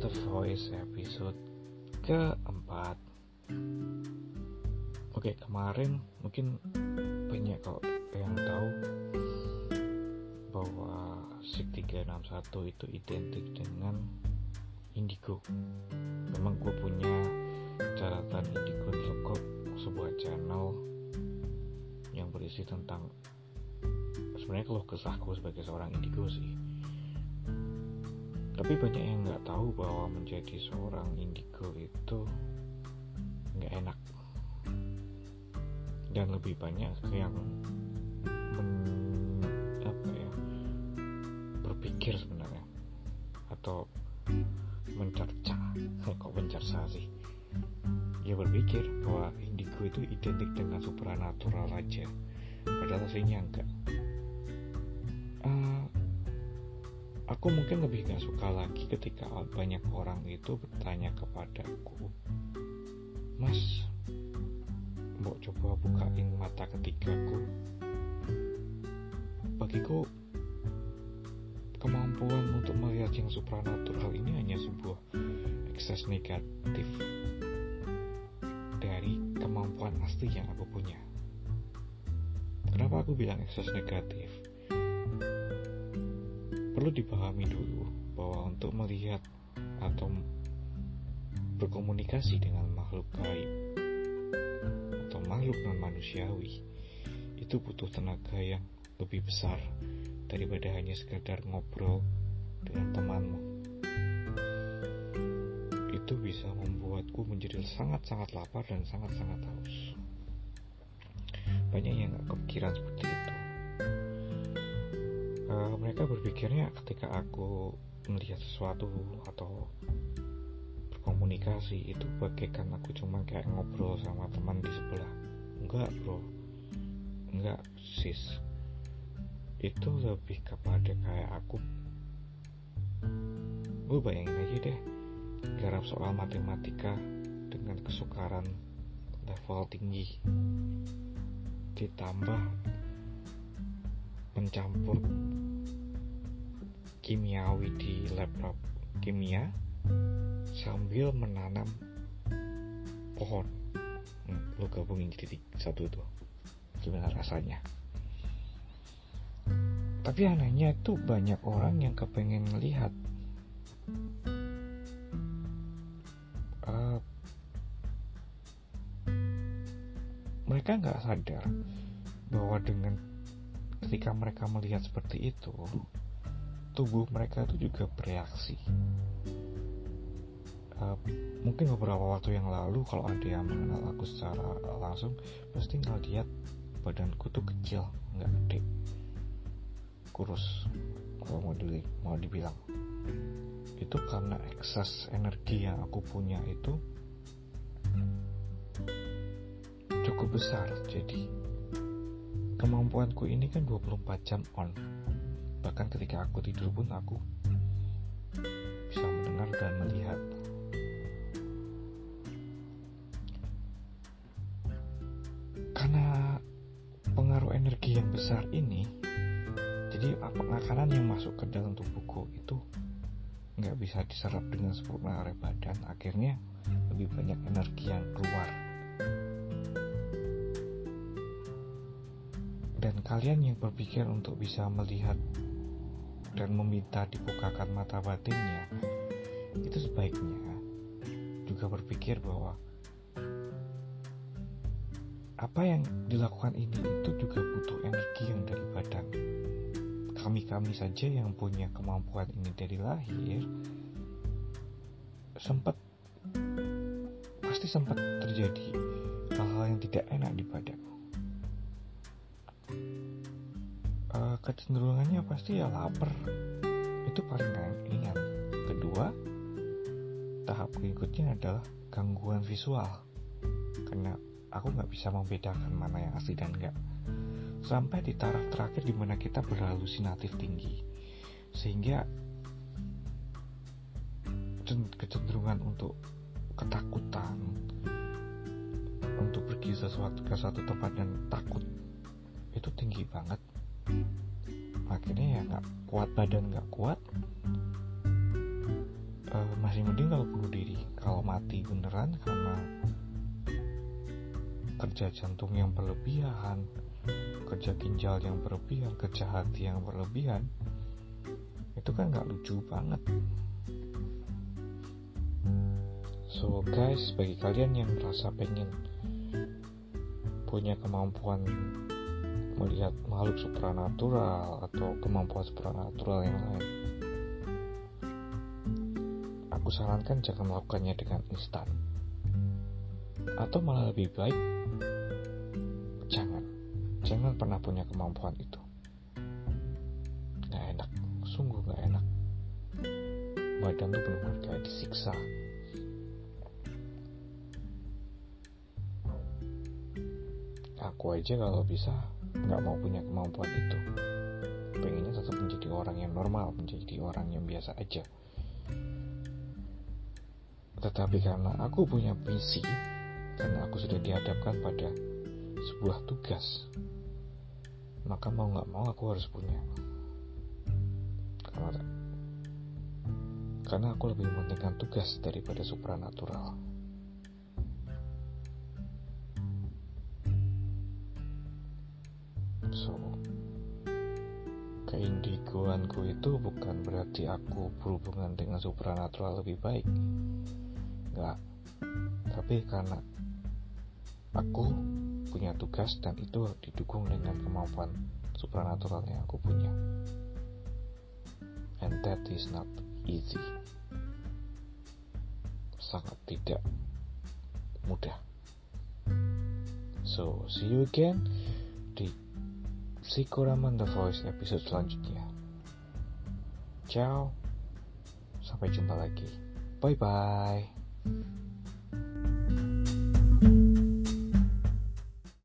The Voice episode keempat. Oke kemarin mungkin banyak kalau yang tahu bahwa SIG 361 itu identik dengan Indigo. Memang gue punya catatan Indigo cukup sebuah channel yang berisi tentang sebenarnya kalau kesahku sebagai seorang Indigo sih tapi banyak yang nggak tahu bahwa menjadi seorang indigo itu nggak enak. Dan lebih banyak yang men, apa ya berpikir sebenarnya. Atau mencerca kok mencerca sih? Ya berpikir bahwa indigo itu identik dengan supranatural aja. Padahal aslinya enggak aku mungkin lebih gak suka lagi ketika banyak orang itu bertanya kepadaku mas mau coba bukain mata ketigaku. Bagiku kemampuan untuk melihat yang supranatural ini hanya sebuah ekses negatif dari kemampuan asli yang aku punya. Kenapa aku bilang ekses negatif perlu dipahami dulu bahwa untuk melihat atau berkomunikasi dengan makhluk gaib atau makhluk non manusiawi itu butuh tenaga yang lebih besar daripada hanya sekedar ngobrol dengan temanmu. Itu bisa membuatku menjadi sangat-sangat lapar dan sangat-sangat haus. Banyak yang gak kepikiran seperti itu mereka berpikirnya ketika aku melihat sesuatu atau berkomunikasi itu bagaikan aku cuma kayak ngobrol sama teman di sebelah. Enggak bro. Enggak sis. Itu lebih kepada kayak aku. Lu bayangin aja deh garap soal matematika dengan kesukaran level tinggi. Ditambah mencampur kimiawi di laptop kimia sambil menanam pohon. Hmm, lo gabungin jadi satu tuh gimana rasanya? Tapi anehnya itu banyak orang yang kepengen melihat uh, mereka nggak sadar bahwa dengan ketika mereka melihat seperti itu tubuh mereka itu juga bereaksi. Uh, mungkin beberapa waktu yang lalu kalau ada yang mengenal aku secara langsung pasti ngeliat badanku tuh kecil nggak gede. Kurus kalau mau di, mau dibilang. Itu karena ekses energi yang aku punya itu cukup besar. Jadi kemampuanku ini kan 24 jam on bahkan ketika aku tidur pun aku bisa mendengar dan melihat. Karena pengaruh energi yang besar ini jadi makanan yang masuk ke dalam tubuhku itu nggak bisa diserap dengan sempurna oleh badan. Akhirnya lebih banyak energi yang keluar dan kalian yang berpikir untuk bisa melihat dan meminta dibukakan mata batinnya itu sebaiknya juga berpikir bahwa apa yang dilakukan ini itu juga butuh energi yang dari badan. Kami-kami saja yang punya kemampuan ini dari lahir sempat pasti sempat terjadi hal-hal yang tidak enak di badan kecenderungannya pasti ya lapar. Itu paling ringan kedua tahap berikutnya adalah gangguan visual. Karena aku nggak bisa membedakan mana yang asli dan enggak sampai di taraf terakhir di mana kita berhalusinatif tinggi. Sehingga kecenderungan untuk ketakutan untuk pergi sesuatu ke suatu tempat dan takut itu tinggi banget akhirnya ya nggak kuat badan nggak kuat. Uh, masih mending kalau bunuh diri. Kalau mati beneran karena kerja jantung yang berlebihan kerja ginjal yang berlebihan kerja hati yang berlebihan itu kan nggak lucu banget. So guys bagi kalian yang merasa pengen punya kemampuan melihat makhluk supranatural atau kemampuan supranatural yang lain. Aku sarankan jangan melakukannya dengan instan. Atau malah lebih baik jangan. Jangan pernah punya kemampuan itu. Nggak enak. Sungguh nggak enak. Badan tuh benar-benar kayak disiksa. Aku aja kalau bisa nggak mau punya kemampuan itu. Pengennya tetap menjadi orang yang normal menjadi orang yang biasa aja. Tetapi karena aku punya misi karena aku sudah dihadapkan pada sebuah tugas maka mau nggak mau aku harus punya. Karena karena aku lebih mementingkan tugas daripada supranatural keindigoanku itu bukan berarti aku berhubungan dengan supranatural lebih baik. Enggak. Tapi karena aku punya tugas dan itu didukung dengan kemampuan supranatural yang aku punya. And that is not easy. Sangat tidak mudah. So see you again di Psikoraman The Voice episode selanjutnya. Ciao. Sampai jumpa lagi. Bye bye